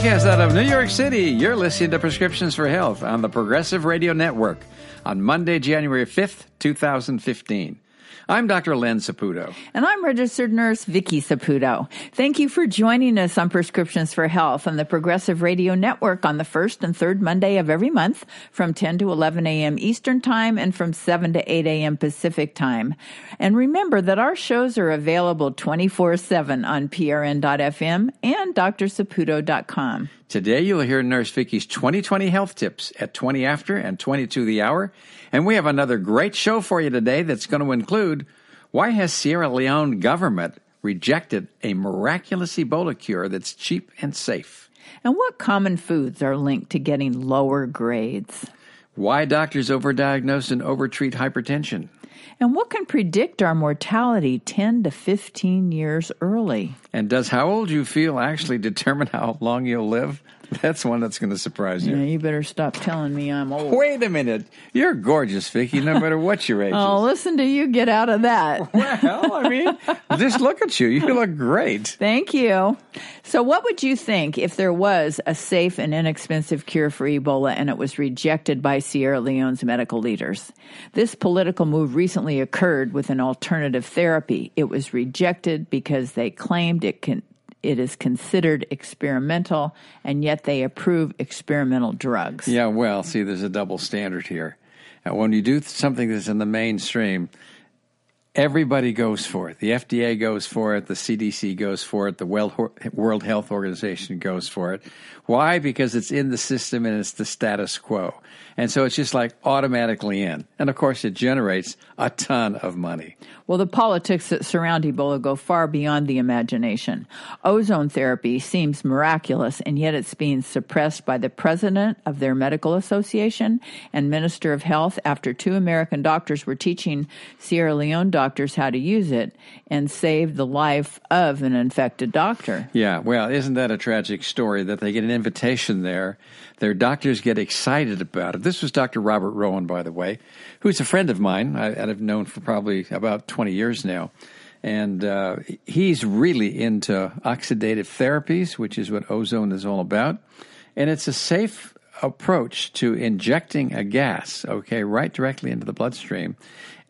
Broadcast out of New York City, you're listening to Prescriptions for Health on the Progressive Radio Network on Monday, January 5th, 2015. I'm Dr. Len Saputo. And I'm registered nurse Vicki Saputo. Thank you for joining us on Prescriptions for Health on the Progressive Radio Network on the first and third Monday of every month from 10 to 11 a.m. Eastern Time and from 7 to 8 a.m. Pacific Time. And remember that our shows are available 24 7 on prn.fm and drsaputo.com. Today you'll hear Nurse Vicki's 2020 health tips at 20 after and 22 the hour. And we have another great show for you today that's going to include why has Sierra Leone government rejected a miraculous Ebola cure that's cheap and safe? And what common foods are linked to getting lower grades? Why doctors overdiagnose and overtreat hypertension? And what can predict our mortality 10 to 15 years early? And does how old you feel actually determine how long you'll live? That's one that's going to surprise you. Yeah, you better stop telling me I'm old. Wait a minute. You're gorgeous, Vicki, no matter what your age Oh, is. listen to you get out of that. Well, I mean, just look at you. You look great. Thank you. So, what would you think if there was a safe and inexpensive cure for Ebola and it was rejected by Sierra Leone's medical leaders? This political move recently occurred with an alternative therapy. It was rejected because they claimed it can. It is considered experimental, and yet they approve experimental drugs. Yeah, well, see, there's a double standard here. And when you do something that's in the mainstream, everybody goes for it. The FDA goes for it. The CDC goes for it. The World Health Organization goes for it. Why? Because it's in the system and it's the status quo. And so it's just like automatically in. And of course, it generates a ton of money. Well, the politics that surround Ebola go far beyond the imagination. Ozone therapy seems miraculous, and yet it's being suppressed by the president of their medical association and minister of health after two American doctors were teaching Sierra Leone doctors how to use it and saved the life of an infected doctor. Yeah, well, isn't that a tragic story that they get an invitation there? Their doctors get excited about it. This was Dr. Robert Rowan, by the way, who's a friend of mine. I, I've known for probably about 20 years now. And uh, he's really into oxidative therapies, which is what ozone is all about. And it's a safe approach to injecting a gas, okay, right directly into the bloodstream.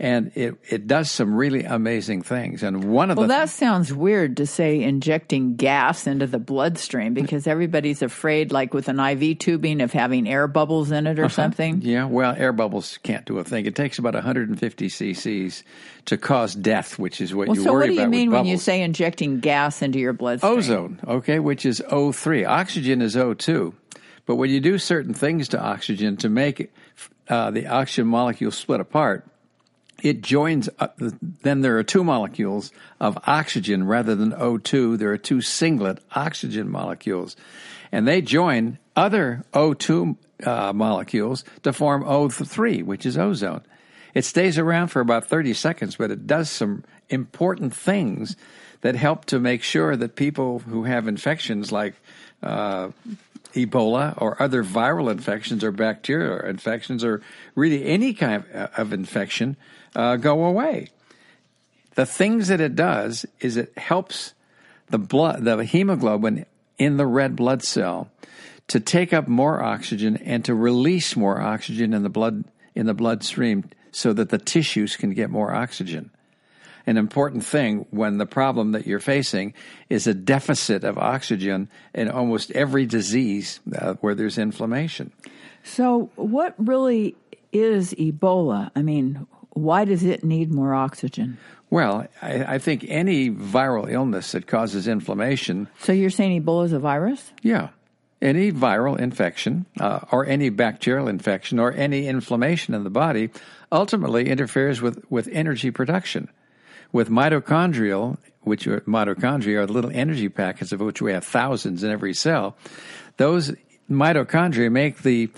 And it, it does some really amazing things. And one of Well, the that sounds weird to say injecting gas into the bloodstream because everybody's afraid, like with an IV tubing, of having air bubbles in it or something. Yeah, well, air bubbles can't do a thing. It takes about 150 cc's to cause death, which is what Well, you so worry what do you mean when you say injecting gas into your bloodstream? ozone? Okay, which is O3. Oxygen is O2. But when you do certain things to oxygen to make uh, the oxygen molecule split apart, it joins. Uh, then there are two molecules of oxygen rather than O2. There are two singlet oxygen molecules, and they join other O2 uh, molecules to form O3, which is ozone. It stays around for about 30 seconds, but it does some important things that help to make sure that people who have infections like uh, Ebola or other viral infections or bacterial infections or really any kind of, of infection uh, go away. The things that it does is it helps the blood, the hemoglobin in the red blood cell to take up more oxygen and to release more oxygen in the blood in the bloodstream so that the tissues can get more oxygen an important thing when the problem that you're facing is a deficit of oxygen in almost every disease uh, where there's inflammation. So, what really is Ebola? I mean, why does it need more oxygen? Well, I, I think any viral illness that causes inflammation, So, you're saying Ebola is a virus? yeah, any viral infection uh, or any bacterial infection or any inflammation in the body ultimately interferes with, with energy production. With mitochondrial, which are mitochondria are the little energy packets of which we have thousands in every cell, those mitochondria make the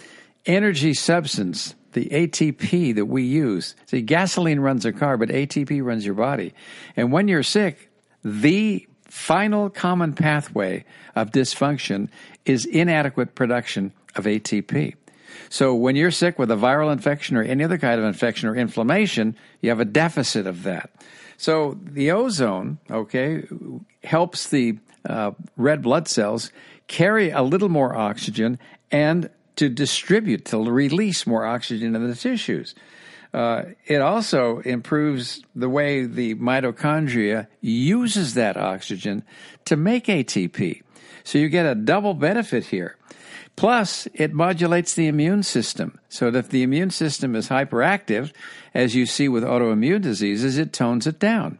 energy substance, the ATP that we use. See, gasoline runs a car, but ATP runs your body. And when you're sick, the final common pathway of dysfunction is inadequate production of ATP. So when you're sick with a viral infection or any other kind of infection or inflammation, you have a deficit of that. So the ozone, okay, helps the uh, red blood cells carry a little more oxygen and to distribute, to release more oxygen in the tissues. Uh, it also improves the way the mitochondria uses that oxygen to make ATP. So you get a double benefit here. Plus, it modulates the immune system. So that if the immune system is hyperactive, as you see with autoimmune diseases, it tones it down.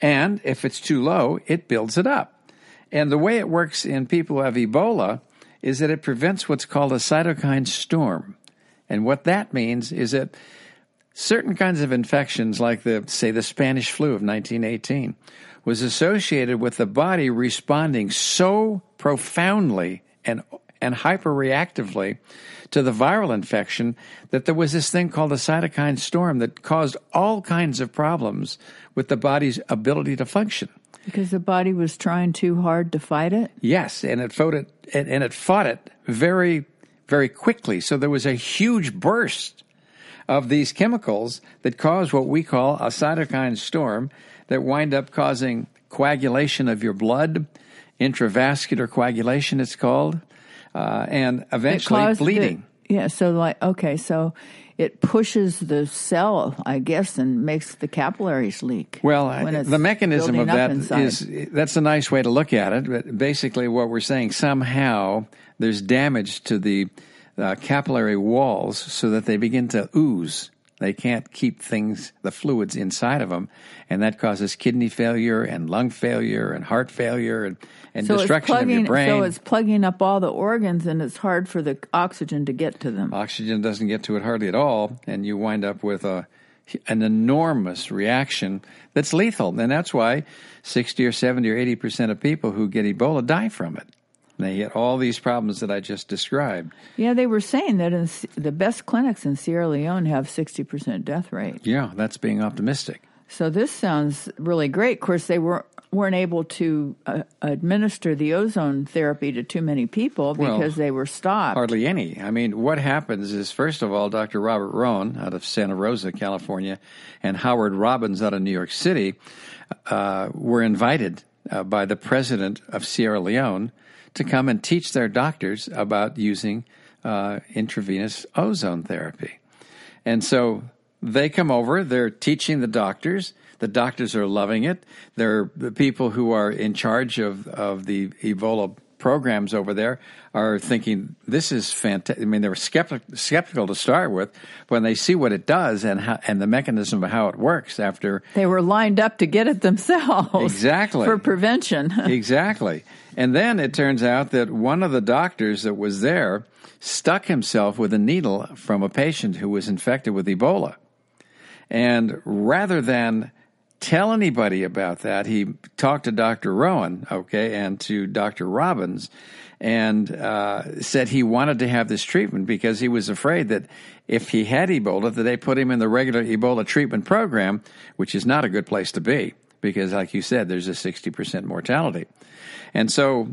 And if it's too low, it builds it up. And the way it works in people who have Ebola is that it prevents what's called a cytokine storm. And what that means is that certain kinds of infections, like the, say, the Spanish flu of 1918, was associated with the body responding so profoundly and and hyperreactively to the viral infection that there was this thing called a cytokine storm that caused all kinds of problems with the body's ability to function. Because the body was trying too hard to fight it? Yes, and it fought it and, and it fought it very, very quickly. So there was a huge burst of these chemicals that cause what we call a cytokine storm that wind up causing coagulation of your blood, intravascular coagulation it's called, uh, and eventually bleeding. The, yeah, so like okay, so it pushes the cell, I guess, and makes the capillaries leak. Well, the mechanism of that is that's a nice way to look at it. But basically, what we're saying somehow there's damage to the uh, capillary walls so that they begin to ooze. They can't keep things, the fluids inside of them, and that causes kidney failure and lung failure and heart failure and and so destruction plugging, of your brain. So it's plugging up all the organs, and it's hard for the oxygen to get to them. Oxygen doesn't get to it hardly at all, and you wind up with a an enormous reaction that's lethal, and that's why sixty or seventy or eighty percent of people who get Ebola die from it. They get all these problems that I just described. Yeah, they were saying that in the best clinics in Sierra Leone have 60% death rate. Yeah, that's being optimistic. So this sounds really great. Of course, they were weren't able to uh, administer the ozone therapy to too many people because well, they were stopped. Hardly any. I mean, what happens is, first of all, Dr. Robert Rowan out of Santa Rosa, California, and Howard Robins out of New York City uh, were invited uh, by the president of Sierra Leone to come and teach their doctors about using uh, intravenous ozone therapy. And so they come over, they're teaching the doctors the doctors are loving it. They're the people who are in charge of, of the Ebola programs over there are thinking this is fantastic. I mean, they were skeptic, skeptical to start with when they see what it does and how, and the mechanism of how it works. After they were lined up to get it themselves, exactly for prevention. exactly, and then it turns out that one of the doctors that was there stuck himself with a needle from a patient who was infected with Ebola, and rather than tell anybody about that. He talked to Dr. Rowan, okay, and to Dr. Robins, and uh, said he wanted to have this treatment because he was afraid that if he had Ebola, that they put him in the regular Ebola treatment program, which is not a good place to be because, like you said, there's a 60% mortality. And so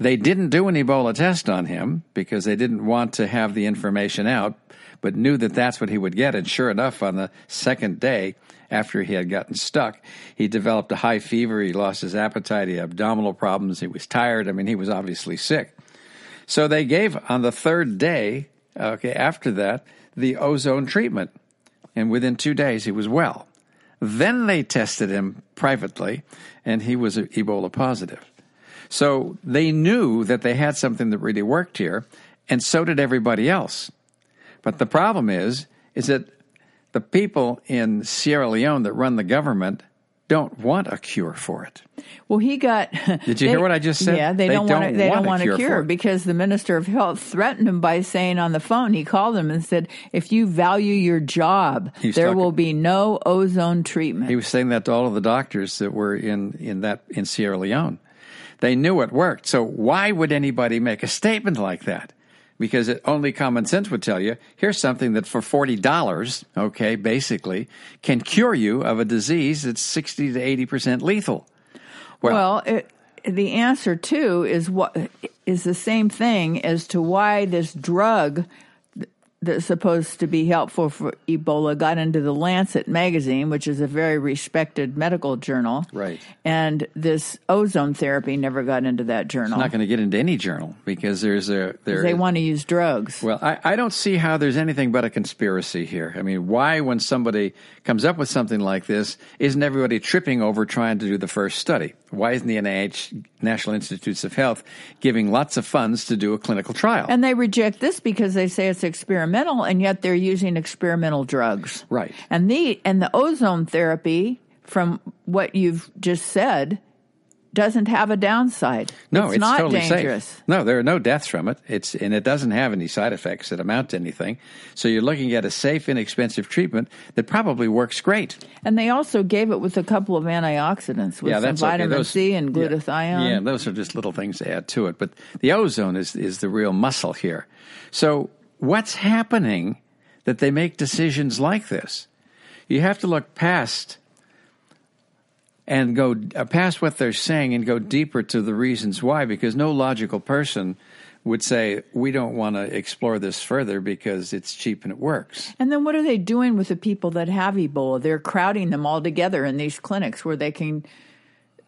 they didn't do an Ebola test on him because they didn't want to have the information out, but knew that that's what he would get. And sure enough, on the second day, after he had gotten stuck. He developed a high fever. He lost his appetite. He had abdominal problems. He was tired. I mean, he was obviously sick. So they gave on the third day, okay, after that, the ozone treatment. And within two days, he was well. Then they tested him privately, and he was Ebola positive. So they knew that they had something that really worked here, and so did everybody else. But the problem is, is that the people in Sierra Leone that run the government don't want a cure for it. Well, he got. Did you they, hear what I just said? Yeah, they, they don't, don't, want. A, they want don't want a cure, cure because the minister of health threatened him by saying on the phone. He called him and said, "If you value your job, there talking, will be no ozone treatment." He was saying that to all of the doctors that were in in that in Sierra Leone. They knew it worked. So why would anybody make a statement like that? Because it, only common sense would tell you here's something that for $40, okay, basically, can cure you of a disease that's 60 to 80% lethal. Well, well it, the answer too is what is the same thing as to why this drug that's supposed to be helpful for Ebola got into the Lancet magazine, which is a very respected medical journal. Right. And this ozone therapy never got into that journal. It's not going to get into any journal because there's a there. they want to use drugs. Well, I, I don't see how there's anything but a conspiracy here. I mean, why, when somebody comes up with something like this, isn't everybody tripping over trying to do the first study? Why isn't the NIH, National Institutes of Health, giving lots of funds to do a clinical trial? And they reject this because they say it's experimental, and yet they're using experimental drugs. Right. And the and the ozone therapy, from what you've just said, doesn't have a downside. No, it's, it's, not totally dangerous. safe. No, there are no deaths from it. It's and it doesn't have any side effects that amount to anything. So you're looking at a safe, inexpensive treatment that probably works great. And they also gave it with a couple of antioxidants, with yeah, some that's okay. vitamin Those- C and yeah. glutathione. Yeah, those are just little things to add to it. But the ozone is is the real muscle here. So what's happening that they make decisions like this? You have to look past and go uh, past what they're saying and go deeper to the reasons why because no logical person would say we don't want to explore this further because it's cheap and it works. And then what are they doing with the people that have Ebola? They're crowding them all together in these clinics where they can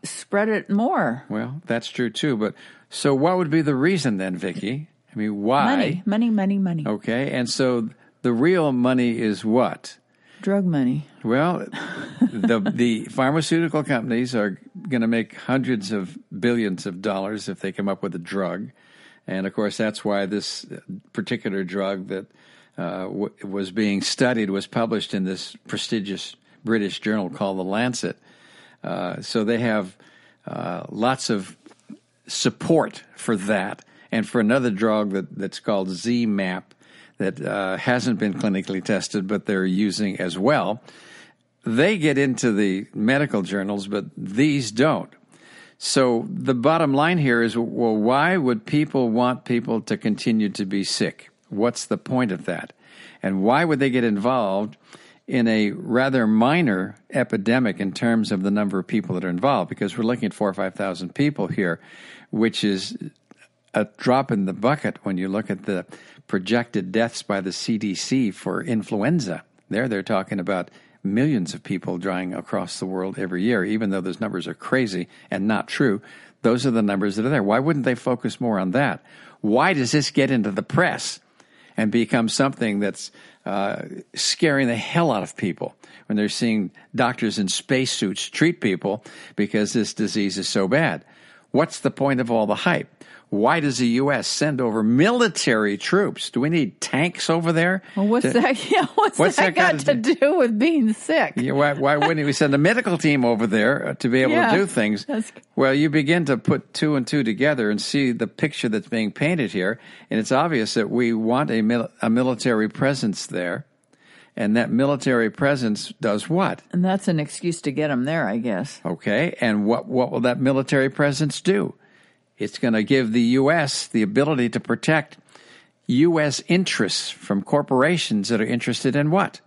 spread it more. Well, that's true too, but so what would be the reason then, Vicky? I mean, why? Money, money, money, money. Okay, and so the real money is what? Drug money. Well, the the pharmaceutical companies are going to make hundreds of billions of dollars if they come up with a drug, and of course that's why this particular drug that uh, w- was being studied was published in this prestigious British journal called the Lancet. Uh, so they have uh, lots of support for that, and for another drug that, that's called ZMapp that uh, hasn't been clinically tested, but they're using as well. They get into the medical journals, but these don't. So the bottom line here is well, why would people want people to continue to be sick? What's the point of that? And why would they get involved in a rather minor epidemic in terms of the number of people that are involved? Because we're looking at four or 5,000 people here, which is a drop in the bucket when you look at the projected deaths by the CDC for influenza. There, they're talking about millions of people dying across the world every year, even though those numbers are crazy and not true. Those are the numbers that are there. Why wouldn't they focus more on that? Why does this get into the press and become something that's uh, scaring the hell out of people when they're seeing doctors in spacesuits treat people because this disease is so bad? What's the point of all the hype? Why does the U.S. send over military troops? Do we need tanks over there? Well, what's to- that? Yeah, what's, What's that, that got got to to do with being sick? Yeah, why, why wouldn't we send a medical team over there uh, to be able Yeah, to do things? Well, you begin to put two and two together and see the picture that's being painted here, and it's obvious that we want a, mil- a military presence there, and that military presence does what? And that's an excuse to get them there, I guess. Okay, and what what will that military presence do? It's going to give the U.S. the ability to protect U.S. interests from corporations that are interested in what?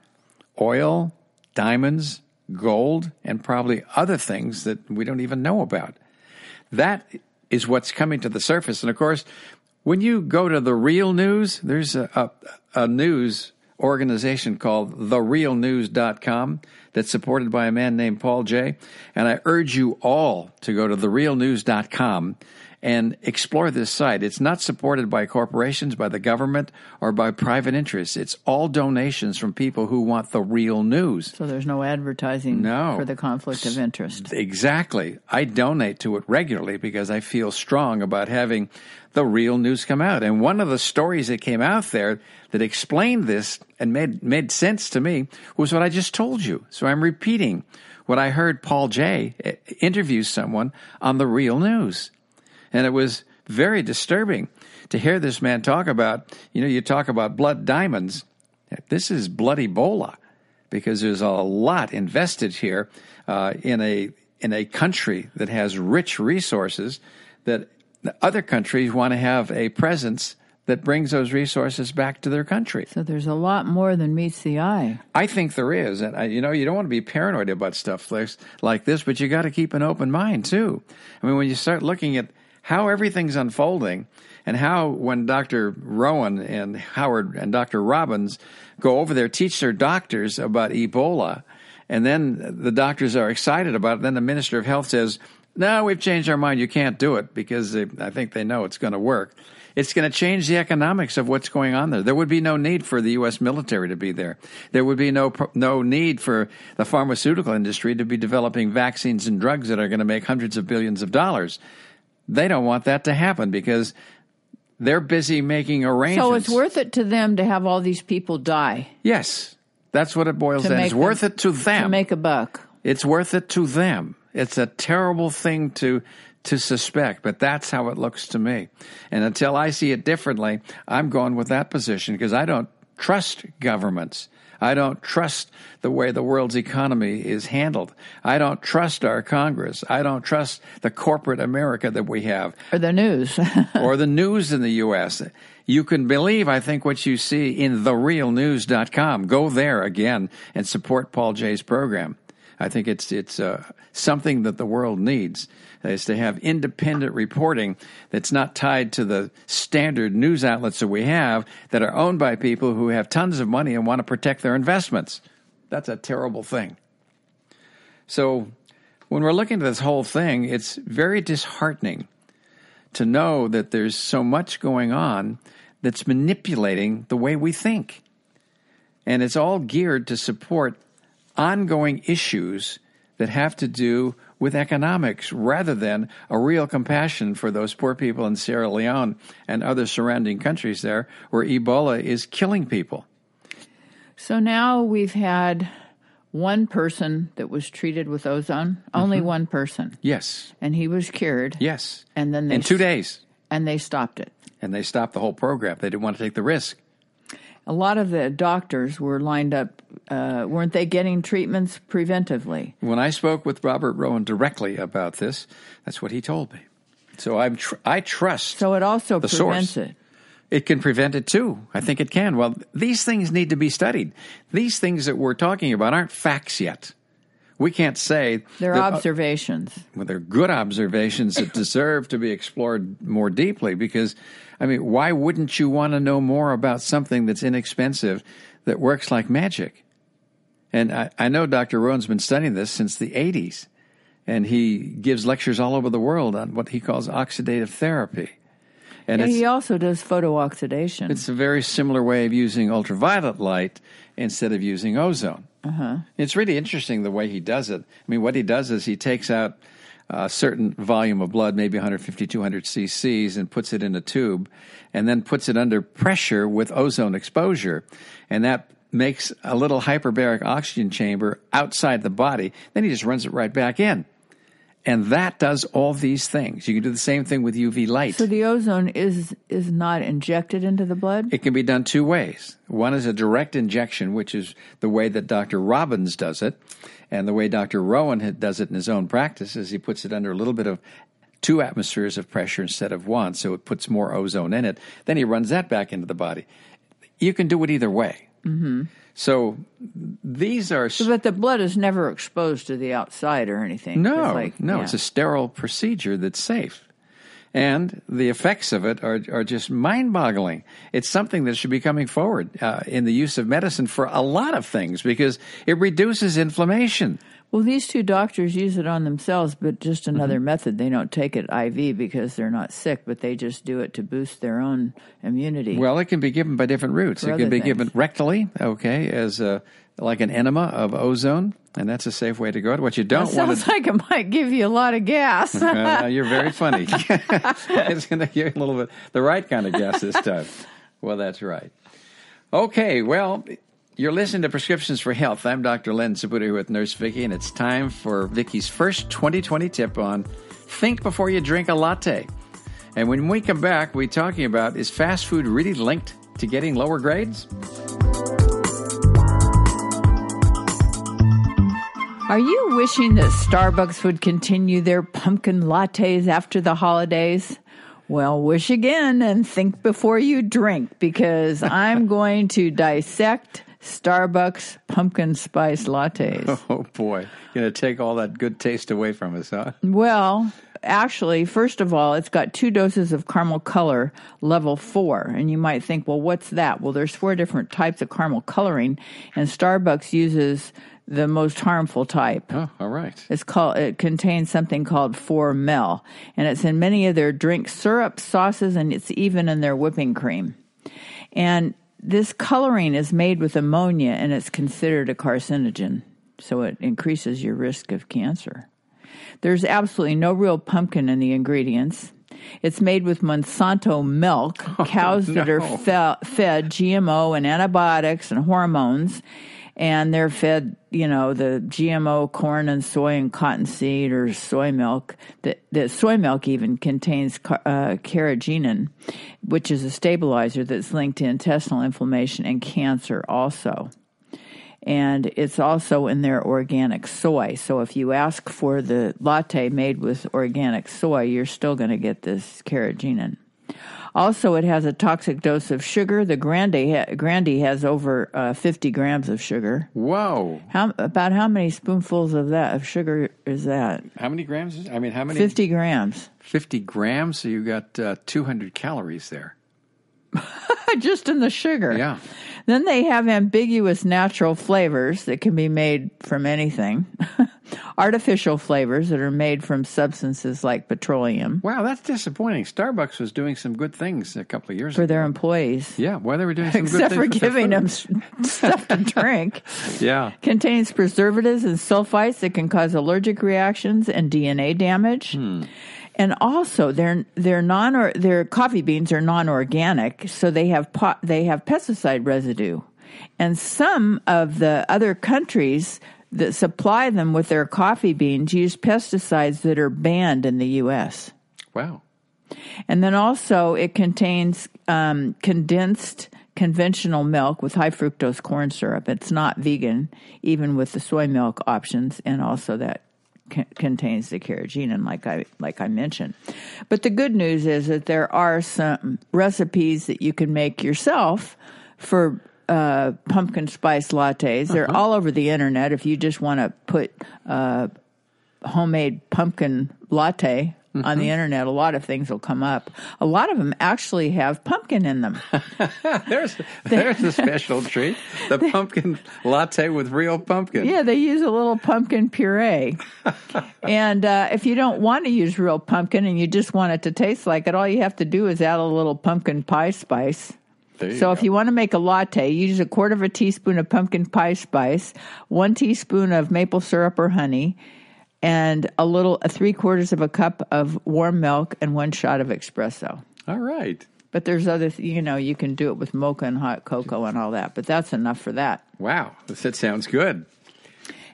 Oil, diamonds, gold, and probably other things that we don't even know about. That is what's coming to the surface. And of course, when you go to the real news, there's a, a, a news organization called therealnews.com that's supported by a man named Paul Jay. And I urge you all to go to therealnews.com and explore this site. It's not supported by corporations, by the government, or by private interests. It's all donations from people who want the real news. So there's no advertising No. for the conflict of interest. Exactly. I donate to it regularly because I feel strong about having the real news come out. And one of the stories that came out there that explained this and made made sense to me was what I just told you. So I'm repeating what I heard Paul Jay eh, interview someone on the real news. And it was very disturbing to hear this man talk about, you know, you talk about blood diamonds. This is blood Ebola because there's a lot invested here uh, in a in a country that has rich resources that other countries want to have a presence that brings those resources back to their country. So there's a lot more than meets the eye. I think there is, and I, you know, you don't want to be paranoid about stuff like, like this, but you got to keep an open mind too. I mean, when you start looking at how everything's unfolding and how when Dr. Rowan and Howard and Dr. Robins go over there, teach their doctors about Ebola, and then the doctors are excited about it. Then the Minister of Health says, no, we've changed our mind. You can't do it because they, I think they know it's going to work. It's going to change the economics of what's going on there. There would be no need for the U.S. military to be there. There would be no no need for the pharmaceutical industry to be developing vaccines and drugs that are going to make hundreds of billions of dollars. They don't want that to happen because they're busy making arrangements. So it's worth it to them to have all these people die. Yes, that's what it boils down. It's worth it to them to make a buck. It's worth it to them. It's a terrible thing to to suspect, but that's how it looks to me. And until I see it differently, I'm going with that position because I don't trust governments. I don't trust the way the world's economy is handled. I don't trust our Congress. I don't trust the corporate America that we have. Or the news. or the news in the U.S. You can believe, I think, what you see in therealnews.com. Go there again and support Paul Jay's program. I think it's it's uh, something that the world needs Uh, is to have independent reporting that's not tied to the standard news outlets that we have that are owned by people who have tons of money and want to protect their investments. That's a terrible thing. So when we're looking at this whole thing, it's very disheartening to know that there's so much going on that's manipulating the way we think. And it's all geared to support ongoing issues that have to do with economics rather than a real compassion for those poor people in Sierra Leone and other surrounding countries there where Ebola is killing people. So now we've had one person that was treated with ozone, only mm-hmm. one person. Yes. And he was cured. Yes. And then they in 2 days. And they stopped it. And they stopped the whole program. They didn't want to take the risk a lot of the doctors were lined up. Uh, weren't they getting treatments preventively? When I spoke with Robert Rowan directly about this, that's what he told me. So I'm tr- I trust. So it also the prevents source. it. It can prevent it too. I think it can. Well, these things need to be studied. These things that we're talking about aren't facts yet. We can't say they're that, observations. Uh, well, they're good observations that deserve to be explored more deeply because I mean, why wouldn't you want to know more about something that's inexpensive that works like magic? And I, I know Dr. Rowan's been studying this since the 80s, and he gives lectures all over the world on what he calls oxidative therapy. And yeah, he also does photooxidation. It's a very similar way of using ultraviolet light instead of using ozone. Uh-huh. It's really interesting the way he does it. I mean, what he does is he takes out a certain volume of blood, maybe 150, 200 cc's, and puts it in a tube, and then puts it under pressure with ozone exposure. And that makes a little hyperbaric oxygen chamber outside the body. Then he just runs it right back in. And that does all these things. You can do the same thing with UV light. So the ozone is is not injected into the blood? It can be done two ways. One is a direct injection, which is the way that Dr. Robins does it. And the way Dr. Rowan does it in his own practice is he puts it under a little bit of two atmospheres of pressure instead of one, so it puts more ozone in it. Then he runs that back into the body. You can do it either way. Mm-hmm. So these are. So, but the blood is never exposed to the outside or anything. No, it's like, no, yeah. it's a sterile procedure that's safe and the effects of it are, are just mind boggling. It's something that should be coming forward uh, in the use of medicine for a lot of things because it reduces inflammation. Well, these two doctors use it on themselves, but just another mm-hmm. method. They don't take it IV because they're not sick, but they just do it to boost their own immunity. Well, it can be given by different routes. For it can be things. given rectally, okay, as a, like an enema of ozone, and that's a safe way to go. What you don't that want sounds like it might give you a lot of gas. uh, you're very funny. it's going to give you a little bit the right kind of gas this time. Well, that's right. Okay, well, you're listening to Prescriptions for Health. I'm Dr. Len Saputo with Nurse Vicky, and it's time for Vicky's first 2020 tip on think before you drink a latte. And when we come back, we're talking about is fast food really linked to getting lower grades? Are you wishing that Starbucks would continue their pumpkin lattes after the holidays? Well, wish again and think before you drink because I'm going to dissect Starbucks pumpkin spice lattes. Oh boy, you're going to take all that good taste away from us, huh? Well, actually, first of all, it's got two doses of caramel color, level four. And you might think, well, what's that? Well, there's four different types of caramel coloring, and Starbucks uses the most harmful type. Oh, all right. It's called. It contains something called 4-MEI, and it's in many of their drink syrups, sauces, and it's even in their whipping cream. And this coloring is made with ammonia, and it's considered a carcinogen, so it increases your risk of cancer. There's absolutely no real pumpkin in the ingredients. It's made with Monsanto milk, oh, cows that are fe- fed GMO and antibiotics and hormones, and they're fed, you know, the GMO corn and soy and cottonseed or soy milk. The, the soy milk even contains uh, carrageenan, which is a stabilizer that's linked to intestinal inflammation and cancer also and it's also in their organic soy. So if you ask for the latte made with organic soy, you're still going to get this carrageenan. Also, it has a toxic dose of sugar. The Grande ha- Grande has over uh, 50 grams of sugar. Whoa. How about how many spoonfuls of that of sugar is that? How many grams? Is, I mean, how many? 50 grams. 50 grams. So you got uh, 200 calories there. Just in the sugar. Yeah. Then they have ambiguous natural flavors that can be made from anything. Artificial flavors that are made from substances like petroleum Wow, that's disappointing. Starbucks was doing some good things a couple of years ago. for ago. their employees. Yeah, well, they were doing some Except good for things. with their giving them stuff to drink. Yeah. Contains preservatives and sulfites that can cause allergic reactions and DNA damage. Hmm. And also, they're they're non or their coffee beans are non organic, so they have pot, they have pesticide residue. And some of the other countries that supply them with their coffee beans use pesticides that are banned in the U.S. Wow. And then also, it contains um, condensed conventional milk with high fructose corn syrup. It's not vegan, even with the soy milk options, and also that c- contains the carrageenan, like I like I mentioned. But the good news is that there are some recipes that you can make yourself for. Uh, pumpkin spice lattes. They're all over the internet. If you just want to put uh, homemade pumpkin latte on the internet, a lot of things will come up. A lot of them actually have pumpkin in them. There's there's a special treat. The pumpkin latte with real pumpkin. yeah, they use a little pumpkin puree. and uh, if you don't want to use real pumpkin and you just want it to taste like it, all you have to do is add a little pumpkin pie spice. So go. if you want to make a latte, use a quarter of a teaspoon of pumpkin pie spice, one teaspoon of maple syrup or honey, and a little a three quarters of a cup of warm milk and one shot of espresso. All right. But there's other, th- you know, you can do it with mocha and hot cocoa and all that. But that's enough for that. Wow. That sounds good.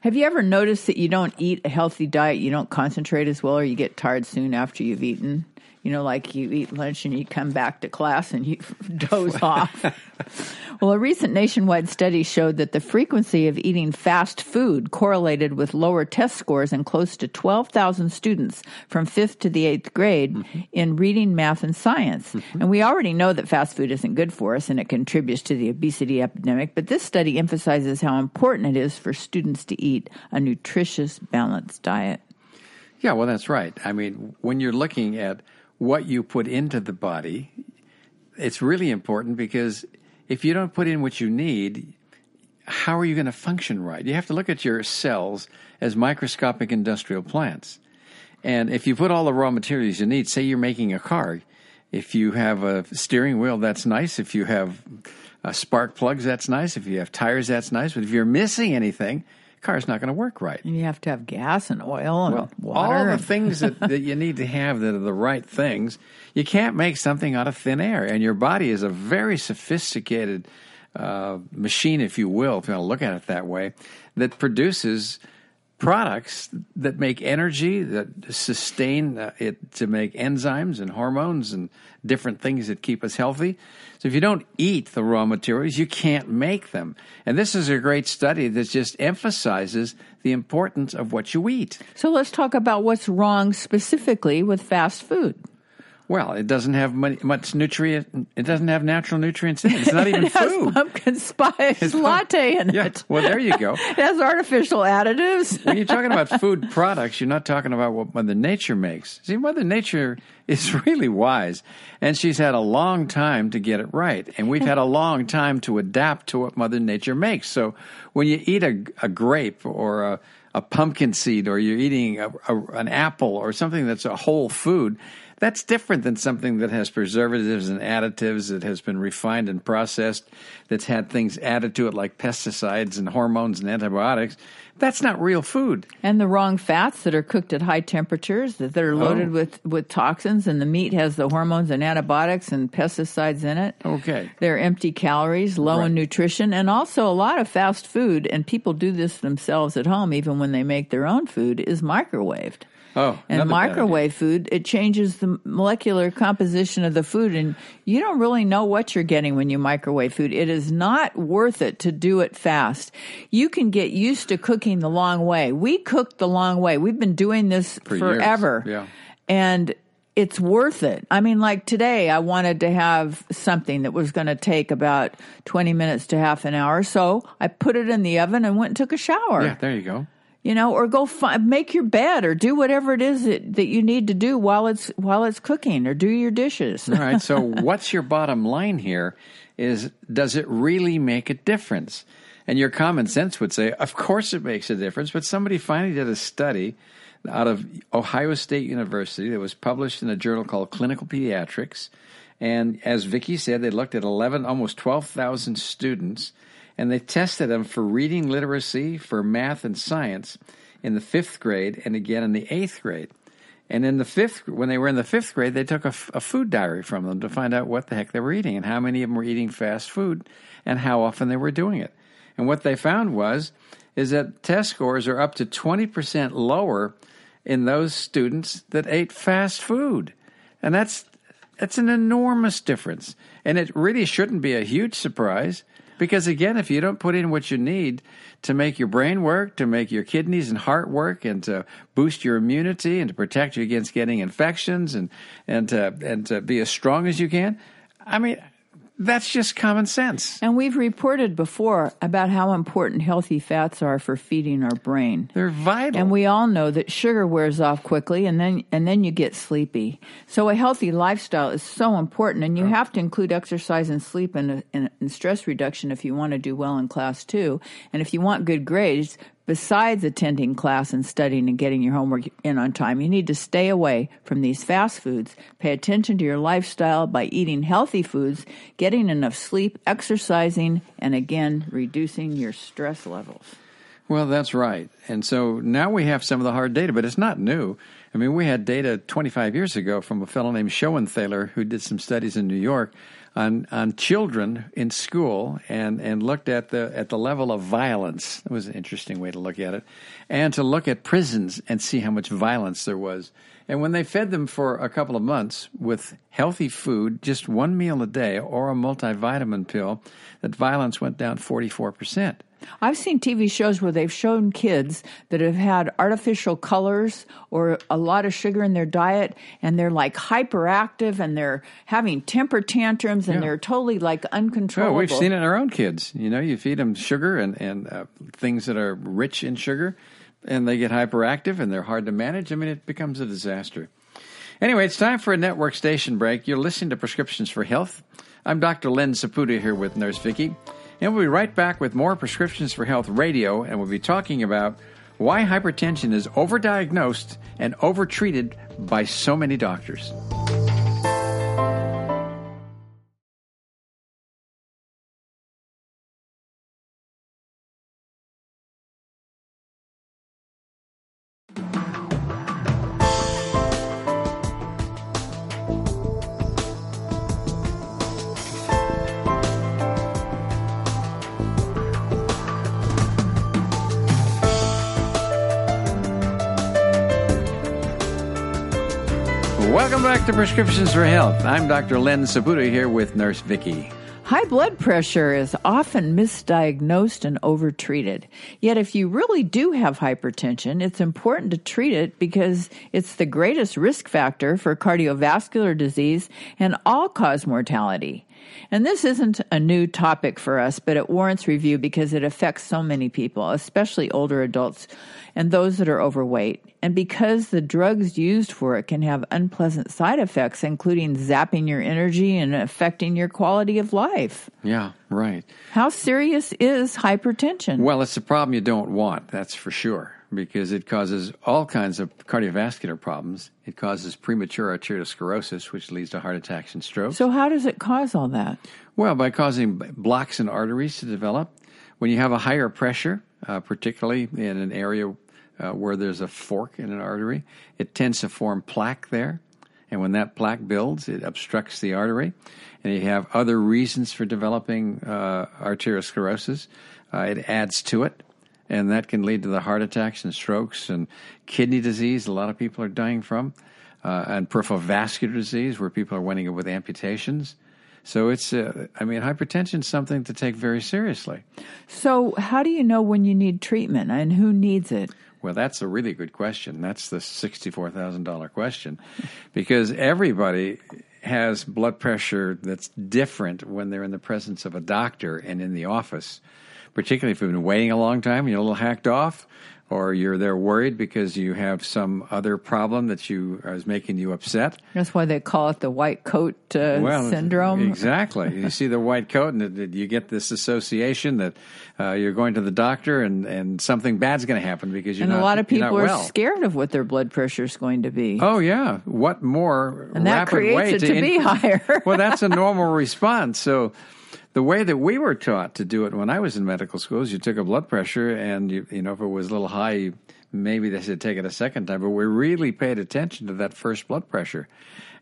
Have you ever noticed that you don't eat a healthy diet, you don't concentrate as well, or you get tired soon after you've eaten? You know, like you eat lunch and you come back to class and you doze off. Well, a recent nationwide study showed that the frequency of eating fast food correlated with lower test scores in close to 12,000 students from fifth to the eighth grade mm-hmm. in reading, math, and science. Mm-hmm. And we already know that fast food isn't good for us and it contributes to the obesity epidemic, but this study emphasizes how important it is for students to eat a nutritious, balanced diet. Yeah, well, that's right. I mean, when you're looking at what you put into the body, it's really important because if you don't put in what you need, how are you going to function right? You have to look at your cells as microscopic industrial plants. And if you put all the raw materials you need, say you're making a car, if you have a steering wheel, that's nice. If you have uh, spark plugs, that's nice. If you have tires, that's nice. But if you're missing anything, car's not going to work right. And you have to have gas and oil and Well, water. all the things that, that you need to have that are the right things, you can't make something out of thin air. And your body is a very sophisticated uh, machine, if you will, if you want to look at it that way, that produces products that make energy, that sustain uh, it to make enzymes and hormones and different things that keep us healthy. So if you don't eat the raw materials, you can't make them. And this is a great study that just emphasizes the importance of what you eat. So let's talk about what's wrong specifically with fast food. Well, it doesn't have much, much nutrient. It doesn't have natural nutrients in it. It's not even it has food. pumpkin spice it's latte in Yeah. it. Well, there you go. It has artificial additives. when you're talking about food products, you're not talking about what Mother Nature makes. See, Mother Nature is really wise, and she's had a long time to get it right, and we've had a long time to adapt to what Mother Nature makes. So when you eat a, a grape or a, a pumpkin seed, or you're eating a, a, an apple or something that's a whole food, that's different than something that has preservatives and additives that has been refined and processed, that's had things added to it like pesticides and hormones and antibiotics. That's not real food. And the wrong fats that are cooked at high temperatures that, are loaded Oh. with, with toxins, and the meat has the hormones and antibiotics and pesticides in it. Okay. They're empty calories, low Right. in nutrition, and also a lot of fast food, and people do this themselves at home, even when they make their own food, is microwaved. Oh, And microwave food, it changes the molecular composition of the food, and you don't really know what you're getting when you microwave food. It is not worth it to do it fast. You can get used to cooking the long way. We cook the long way. We've been doing this For years, forever. yeah. And it's worth it. I mean, like today, I wanted to have something that was going to take about 20 minutes to half an hour. So I put it in the oven and went and took a shower Yeah, there you go. You know, or go fi- make your bed or do whatever it is that, that you need to do while it's while it's cooking or do your dishes. All right. So, what's your bottom line here? Is does it really make a difference? And your common sense would say, of course, it makes a difference. But somebody finally did a study out of Ohio State University that was published in a journal called Clinical Pediatrics. And as Vicki said, they looked at 11, almost 12,000 students, and they tested them for reading literacy, for math and science in the fifth grade, and again in the eighth grade. And in the fifth, when they were in the fifth grade, they took a food diary from them to find out what the heck they were eating and how many of them were eating fast food and how often they were doing it. And what they found was is that test scores are up to 20% lower in those students that ate fast food. And that's that's an enormous difference. And it really shouldn't be a huge surprise because again, if you don't put in what you need to make your brain work, to make your kidneys and heart work and to boost your immunity and to protect you against getting infections and and to, and to be as strong as you can, I mean, that's just common sense. And we've reported before about how important healthy fats are for feeding our brain. They're vital. And we all know that sugar wears off quickly and then and then you get sleepy. So a healthy lifestyle is so important and you have to include exercise and sleep and, and, and stress reduction if you want to do well in class too. And if you want good grades, besides attending class and studying and getting your homework in on time, you need to stay away from these fast foods. Pay attention to your lifestyle by eating healthy foods, getting enough sleep, exercising, and again, reducing your stress levels. Well, that's right. And so now we have some of the hard data, but it's not new. I mean, we had data 25 years ago from a fellow named Schoenthaler who did some studies in New York on on children in school and and looked at the at the level of violence. It was an interesting way to look at it, and to look at prisons and see how much violence there was. And when they fed them for a couple of months with healthy food, just one meal a day or a multivitamin pill, that violence went down 44 percent. I've seen TV shows where they've shown kids that have had artificial colors or a lot of sugar in their diet and they're like hyperactive and they're having temper tantrums and Yeah. they're totally like Oh, uncontrollable. we've seen it in our own kids. You know, you feed them sugar and and uh, things that are rich in sugar, and they get hyperactive and they're hard to manage. I mean, it becomes a disaster. Anyway, it's time for a network station break. You're listening to Prescriptions for Health. I'm Dr. Len Saputo here with Nurse Vicky, and we'll be right back with more Prescriptions for Health radio, and we'll be talking about why hypertension is overdiagnosed and overtreated by so many doctors. Welcome back to Prescriptions for Health. I'm Dr. Len Saputo here with Nurse Vicky. High blood pressure is often misdiagnosed and overtreated. Yet, if you really do have hypertension, it's important to treat it because it's the greatest risk factor for cardiovascular disease and all cause mortality. And this isn't a new topic for us, but it warrants review because it affects so many people, especially older adults and those that are overweight. And because the drugs used for it can have unpleasant side effects, including zapping your energy and affecting your quality of life. Yeah, right. How serious is hypertension? Well, it's a problem you don't want, that's for sure, because it causes all kinds of cardiovascular problems. It causes premature arteriosclerosis, which leads to heart attacks and strokes. So, how does it cause all that? Well, by causing blocks in arteries to develop. When you have a higher pressure, uh, particularly in an area uh, where there's a fork in an artery, it tends to form plaque there. And when that plaque builds, it obstructs the artery. And you have other reasons for developing uh, arteriosclerosis. Uh, it adds to it. And that can lead to the heart attacks and strokes and kidney disease, a lot of people are dying from, uh, and peripheral vascular disease, where people are winding up with amputations. So it's, uh, I mean, hypertension is something to take very seriously. So, how do you know when you need treatment and who needs it? Well, that's a really good question. That's the $64,000 question because everybody has blood pressure that's different when they're in the presence of a doctor and in the office, particularly if you've been waiting a long time, and you're a little hacked off, or you're there worried because you have some other problem that you is making you upset. That's why they call it the white coat uh, well, syndrome. Exactly. you see the white coat, and it, you get this association that uh, you're going to the doctor, and, and something bad's going to happen because you're and not. a lot of people are well. scared of what their blood pressure is going to be. Oh yeah, what more and that creates way it to, in- be higher. well, that's a normal response. So the way that we were taught to do it when I was in medical school is you took a blood pressure and you, you know if it was a little high, maybe they should take it a second time. But we really paid attention to that first blood pressure,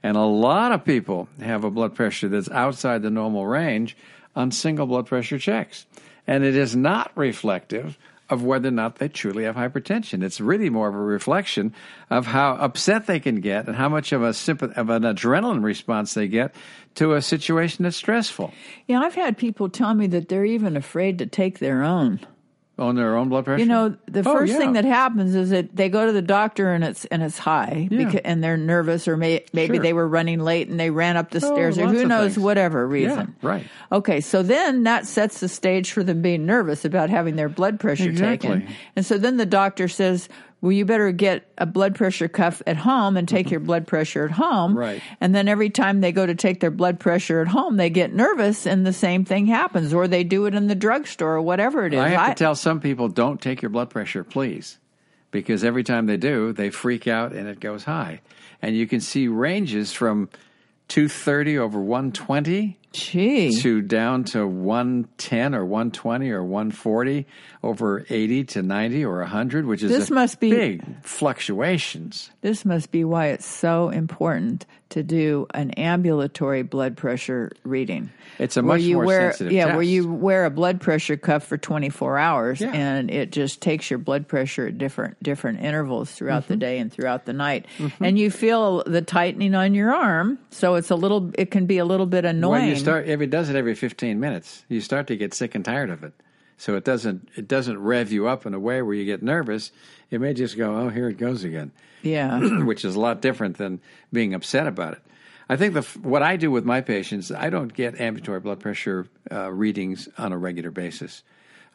and a lot of people have a blood pressure that's outside the normal range on single blood pressure checks, and it is not reflective of whether or not they truly have hypertension. It's really more of a reflection of how upset they can get and how much of a sympath- of an adrenaline response they get to a situation that's stressful. Yeah, I've had people tell me that they're even afraid to take their own. On their own blood pressure. You know, the Oh, first yeah. thing that happens is that they go to the doctor and it's and it's high Yeah. because, and they're nervous or may, maybe Sure. they were running late and they ran up the Oh, stairs or who knows whatever Yeah, reason. right. Okay, so then that sets the stage for them being nervous about having their blood pressure Exactly. taken. And so then the doctor says, "Well, you better get a blood pressure cuff at home and take your blood pressure at home." Mm-hmm. Right. And then every time they go to take their blood pressure at home, they get nervous and the same thing happens or they do it in the drugstore or whatever it is. I have to tell some people, don't take your blood pressure, please, because every time they do, they freak out and it goes high, and you can see ranges from 230 over 120 Gee. to down to 110 or 120 or 140 over 80 to 90 or 100, which is This a must be- big fluctuations. This must be why it's so important to do an ambulatory blood pressure reading. It's a much you more wear, sensitive Yeah, test. where you wear a blood pressure cuff for 24 hours Yeah. and it just takes your blood pressure at different different intervals throughout Mm-hmm. the day and throughout the night. And you feel the tightening on your arm, so it's a little it can be a little bit annoying. When you start, if it does it every 15 minutes, you start to get sick and tired of it. So it doesn't it doesn't rev you up in a way where you get nervous. It may just go, oh, here it goes again. yeah. which is a lot different than being upset about it. I think the what I do with my patients, I don't get ambulatory blood pressure uh, readings on a regular basis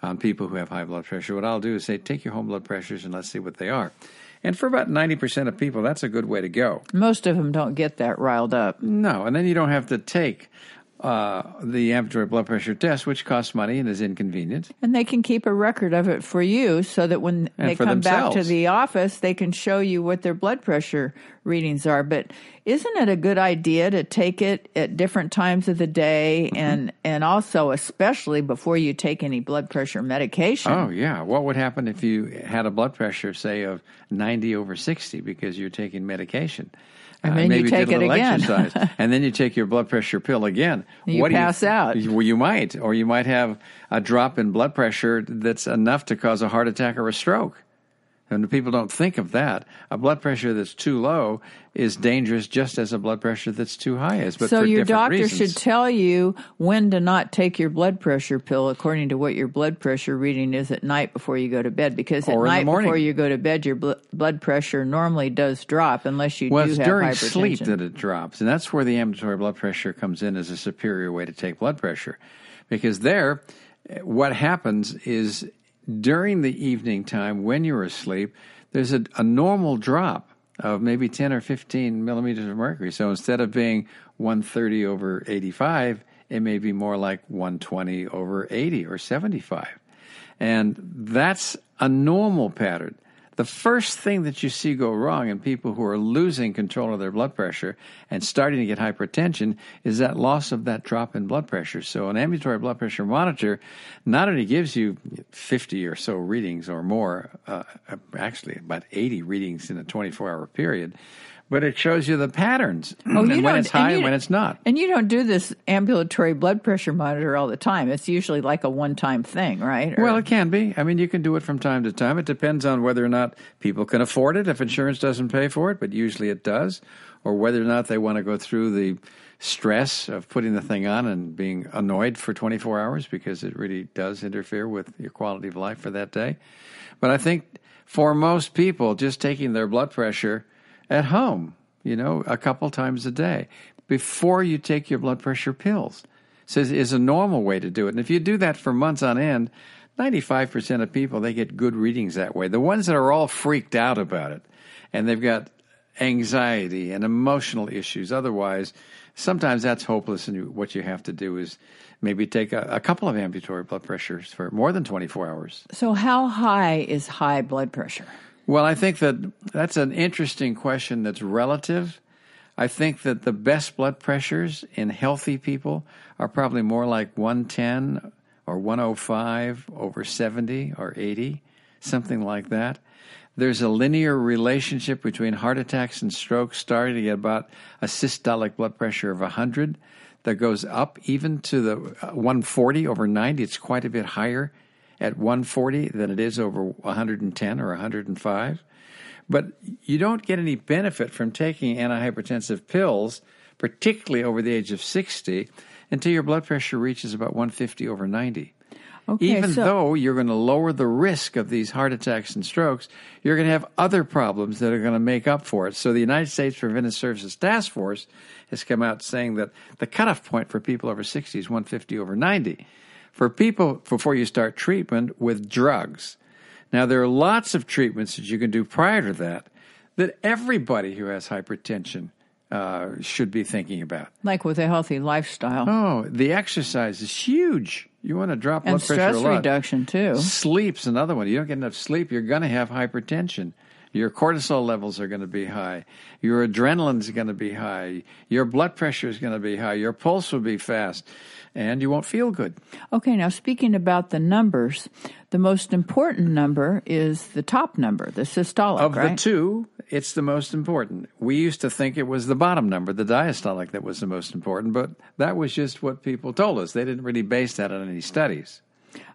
on people who have high blood pressure. What I'll do is say, take your home blood pressures and let's see what they are. And for about ninety percent of people, that's a good way to go. Most of them don't get that riled up. No, and then you don't have to take uh, the ambulatory blood pressure test, which costs money and is inconvenient. And they can keep a record of it for you so that when And they come back to the office, they can show you what their blood pressure readings are. But isn't it a good idea to take it at different times of the day Mm-hmm. and, and also, especially before you take any blood pressure medication? Oh yeah, what would happen if you had a blood pressure, say, of ninety over sixty because you're taking medication? And Uh, then you take did a it little again. and then you take your blood pressure pill again. You what do pass out. Well, you might, or you might have a drop in blood pressure that's enough to cause a heart attack or a stroke. And people don't think of that. A blood pressure that's too low is dangerous just as a blood pressure that's too high is. But so your doctor reasons. should tell you when to not take your blood pressure pill according to what your blood pressure reading is at night before you go to bed. Because at Or the night before you go to bed, your bl- blood pressure normally does drop unless you Well, do it's have during hypertension. sleep that it drops, and that's where the ambulatory blood pressure comes in as a superior way to take blood pressure, because there, eh, what happens is during the evening time when you're asleep, there's a, a normal drop of maybe 10 or 15 millimeters of mercury. So instead of being 130 over 85, it may be more like 120 over 80 or 75. And that's a normal pattern. The first thing that you see go wrong in people who are losing control of their blood pressure and starting to get hypertension is that loss of that drop in blood pressure. So, an ambulatory blood pressure monitor not only gives you 50 or so readings or more, uh, actually about 80 readings in a 24 hour period, but it shows you the patterns Oh, and when it's high and and when it's not. And you don't do this ambulatory blood pressure monitor all the time. It's usually like a one time thing, right? Or- Well, it can be. I mean, you can do it from time to time. It depends on whether or not people can afford it, if insurance doesn't pay for it, but usually it does, or whether or not they want to go through the stress of putting the thing on and being annoyed for 24 hours because it really does interfere with your quality of life for that day. But I think for most people, just taking their blood pressure at home, you know, a couple times a day before you take your blood pressure pills says is a normal way to do it. And if you do that for months on end, 95% of people they get good readings that way. The ones that are all freaked out about it and they've got anxiety and emotional issues otherwise, sometimes that's hopeless and what you have to do is maybe take a, a couple of ambulatory blood pressures for more than 24 hours. so, how high is high blood pressure? Well, I think that that's an interesting question that's relative. I think that the best blood pressures in healthy people are probably more like 110 or 105 over 70 or 80, something like that. There's a linear relationship between heart attacks and strokes starting at about a systolic blood pressure of 100 that goes up even to the uh, 140 over 90. It's quite a bit higher at 140 than it is over 110 or 105. But you don't get any benefit from taking antihypertensive pills, particularly over the age of 60, until your blood pressure reaches about 150 over 90. Okay, Even so, though you're going to lower the risk of these heart attacks and strokes, you're going to have other problems that are going to make up for it. So the United States Preventive Services Task Force has come out saying that the cutoff point for people over 60 is 150 over 90. For people before you start treatment with drugs. Now, there are lots of treatments that you can do prior to that that everybody who has hypertension uh, should be thinking about. like with a healthy lifestyle Oh, the exercise is huge. You want to drop blood and pressure a lot. reduction, too. Sleep's another one. You don't get enough sleep, you're going to have hypertension. Your cortisol levels are going to be high. Your adrenaline's going to be high. Your blood pressure is going to be high. Your pulse will be fast, and you won't feel good. Okay, now speaking about the numbers, the most important number is the top number, the systolic, Of right? the two, it's the most important. We used to think it was the bottom number, the diastolic, that was the most important, but that was just what people told us. They didn't really base that on any studies.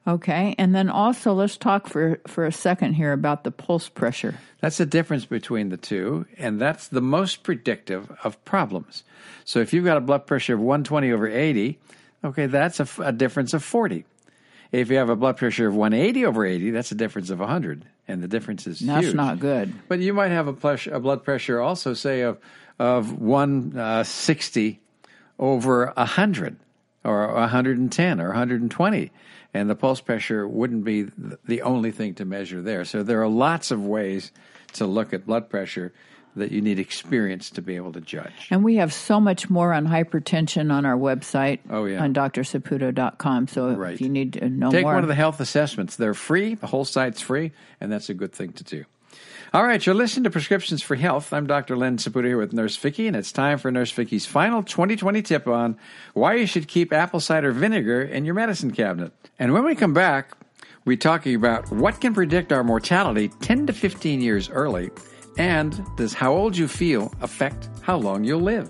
Okay, and then also let's talk for for a second here about the pulse pressure. That's the difference between the two, and that's the most predictive of problems. So if you've got a blood pressure of 120 over 80, okay, that's a, a difference of 40. If you have a blood pressure of 180 over 80, that's a difference of 100, and the difference is That's huge. not good. But you might have a, plush, a blood pressure also, say, of, of 160 uh, over 100 or 110 or 120. And the pulse pressure wouldn't be the only thing to measure there. So there are lots of ways to look at blood pressure that you need experience to be able to judge. And we have so much more on hypertension on our website Oh, yeah. on drsaputo.com. So Right. if you need to know Take more. one of the health assessments. They're free. The whole site's free, and that's a good thing to do. All right, you're listening to Prescriptions for Health. I'm Dr. Len Saputo here with Nurse Vicky, and it's time for Nurse Vicky's final 2020 tip on why you should keep apple cider vinegar in your medicine cabinet. And when we come back, we're talking about what can predict our mortality 10 to 15 years early, and does how old you feel affect how long you'll live?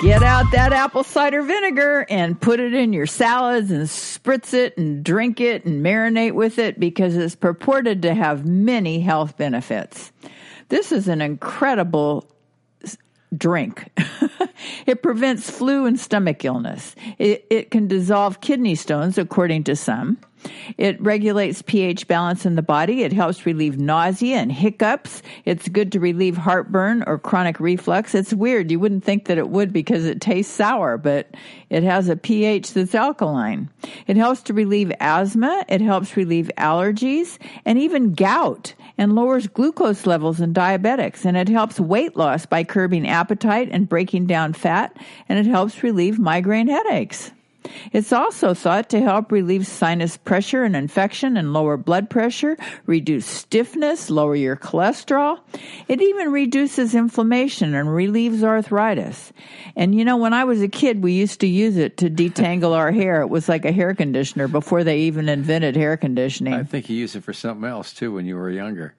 Get out that apple cider vinegar and put it in your salads and spritz it and drink it and marinate with it because it's purported to have many health benefits. This is an incredible drink. it prevents flu and stomach illness. It, it can dissolve kidney stones, according to some. It regulates pH balance in the body. It helps relieve nausea and hiccups. It's good to relieve heartburn or chronic reflux. It's weird. You wouldn't think that it would because it tastes sour, but it has a pH that's alkaline. It helps to relieve asthma. It helps relieve allergies and even gout and lowers glucose levels in diabetics. And it helps weight loss by curbing appetite and breaking down fat. And it helps relieve migraine headaches. It's also thought to help relieve sinus pressure and infection and lower blood pressure, reduce stiffness, lower your cholesterol. It even reduces inflammation and relieves arthritis. And you know, when I was a kid, we used to use it to detangle our hair. It was like a hair conditioner before they even invented hair conditioning. I think you used it for something else too when you were younger.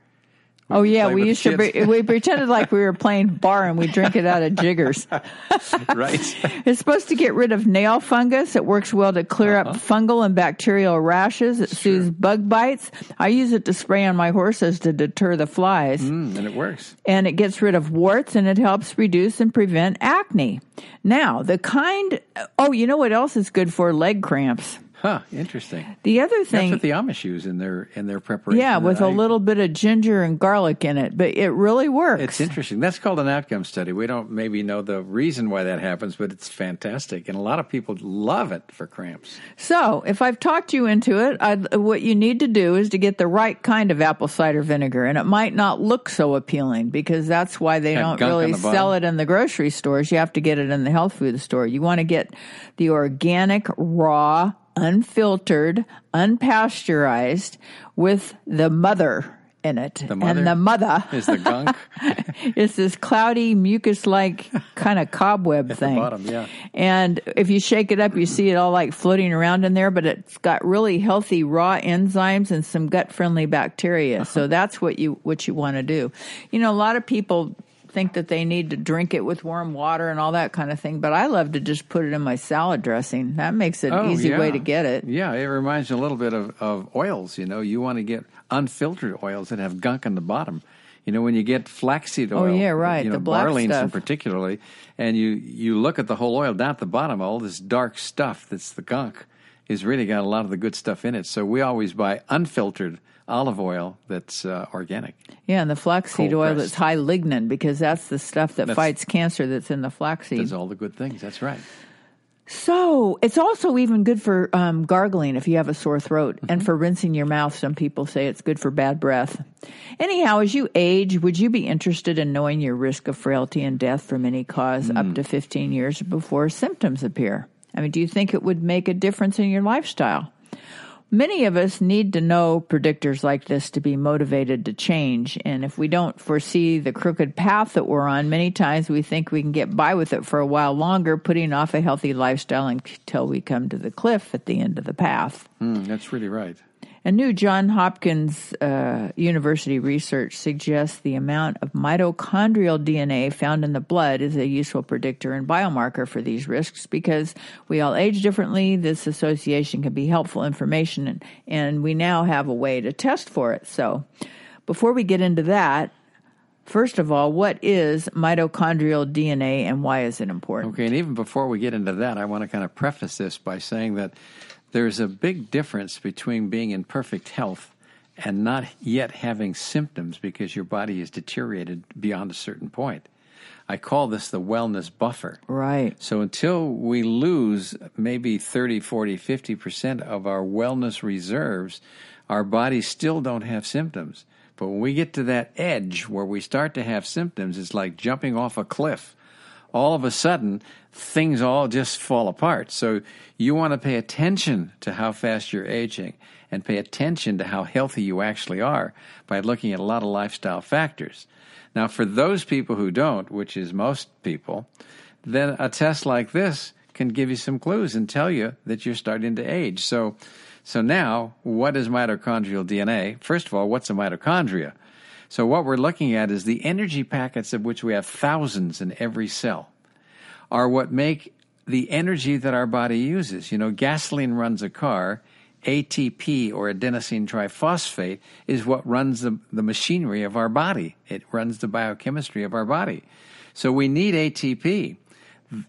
Oh yeah, we used to. Pre- we pretended like we were playing bar and we drink it out of jiggers. right. It's supposed to get rid of nail fungus. It works well to clear uh-huh. up fungal and bacterial rashes. It sure. soothes bug bites. I use it to spray on my horses to deter the flies. Mm, and it works. And it gets rid of warts and it helps reduce and prevent acne. Now, the kind. Oh, you know what else is good for leg cramps? Huh, interesting. The other thing That's what the Amish use in their in their preparation. Yeah, with I, a little bit of ginger and garlic in it, but it really works. It's interesting. That's called an outcome study. We don't maybe know the reason why that happens, but it's fantastic and a lot of people love it for cramps. So, if I've talked you into it, I'd, what you need to do is to get the right kind of apple cider vinegar, and it might not look so appealing because that's why they don't really the sell it in the grocery stores. You have to get it in the health food store. You want to get the organic raw unfiltered, unpasteurized with the mother in it. The and the mother is the gunk. it's this cloudy, mucus like kind of cobweb At thing. bottom, yeah. And if you shake it up, you see it all like floating around in there, but it's got really healthy raw enzymes and some gut friendly bacteria. Uh-huh. So that's what you what you want to do. You know, a lot of people think that they need to drink it with warm water and all that kind of thing. But I love to just put it in my salad dressing. That makes it an oh, easy yeah. way to get it. Yeah, it reminds me a little bit of, of oils. You know, you want to get unfiltered oils that have gunk on the bottom. You know, when you get flaxseed oh, oil, oh yeah, right, you know, the black stuff. particularly, and you you look at the whole oil down at the bottom, all this dark stuff that's the gunk is really got a lot of the good stuff in it. So we always buy unfiltered olive oil that's uh, organic. Yeah, and the flaxseed oil that's high lignin because that's the stuff that that's, fights cancer that's in the flaxseed. Does all the good things. That's right. So it's also even good for um, gargling if you have a sore throat, mm-hmm. and for rinsing your mouth. Some people say it's good for bad breath. Anyhow, as you age, would you be interested in knowing your risk of frailty and death from any cause mm. up to 15 years before symptoms appear? I mean, do you think it would make a difference in your lifestyle? Many of us need to know predictors like this to be motivated to change. And if we don't foresee the crooked path that we're on, many times we think we can get by with it for a while longer, putting off a healthy lifestyle until we come to the cliff at the end of the path. Mm, that's really right. A new John Hopkins uh, University research suggests the amount of mitochondrial DNA found in the blood is a useful predictor and biomarker for these risks because we all age differently. This association can be helpful information, and, and we now have a way to test for it. So, before we get into that, First of all, what is mitochondrial DNA and why is it important? Okay, and even before we get into that, I want to kind of preface this by saying that there's a big difference between being in perfect health and not yet having symptoms because your body is deteriorated beyond a certain point. I call this the wellness buffer. Right. So until we lose maybe 30, 40, 50% of our wellness reserves, our bodies still don't have symptoms. But when we get to that edge where we start to have symptoms, it's like jumping off a cliff all of a sudden things all just fall apart. So you want to pay attention to how fast you're aging and pay attention to how healthy you actually are by looking at a lot of lifestyle factors. Now, for those people who don't, which is most people, then a test like this can give you some clues and tell you that you're starting to age. So, so now, what is mitochondrial DNA? First of all, what's a mitochondria? So what we're looking at is the energy packets of which we have thousands in every cell are what make the energy that our body uses. You know, gasoline runs a car. ATP or adenosine triphosphate is what runs the, the machinery of our body. It runs the biochemistry of our body. So we need ATP.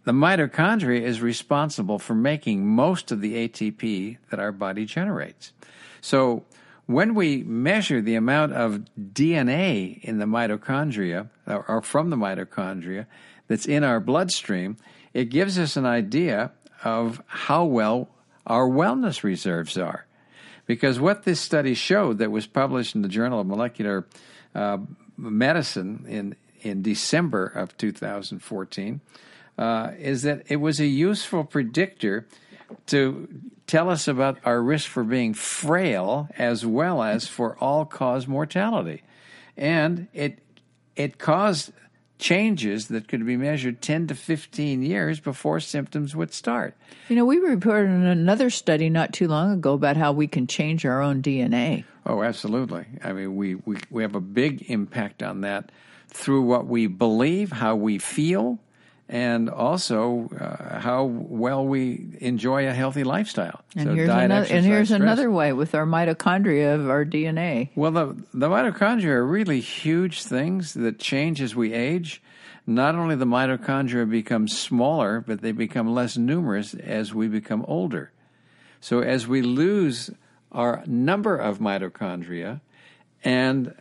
The mitochondria is responsible for making most of the ATP that our body generates. So when we measure the amount of DNA in the mitochondria or from the mitochondria that's in our bloodstream, it gives us an idea of how well our wellness reserves are. Because what this study showed that was published in the Journal of Molecular uh, Medicine in, in December of 2014 uh, is that it was a useful predictor to tell us about our risk for being frail as well as for all cause mortality. And it it caused changes that could be measured 10 to 15 years before symptoms would start. You know, we reported in another study not too long ago about how we can change our own DNA. Oh, absolutely. I mean, we, we, we have a big impact on that through what we believe, how we feel, and also uh, how well we enjoy a healthy lifestyle. And so here's, diet, another, and here's another way with our mitochondria of our DNA. Well, the, the mitochondria are really huge things that change as we age. Not only the mitochondria become smaller, but they become less numerous as we become older. So as we lose our number of mitochondria and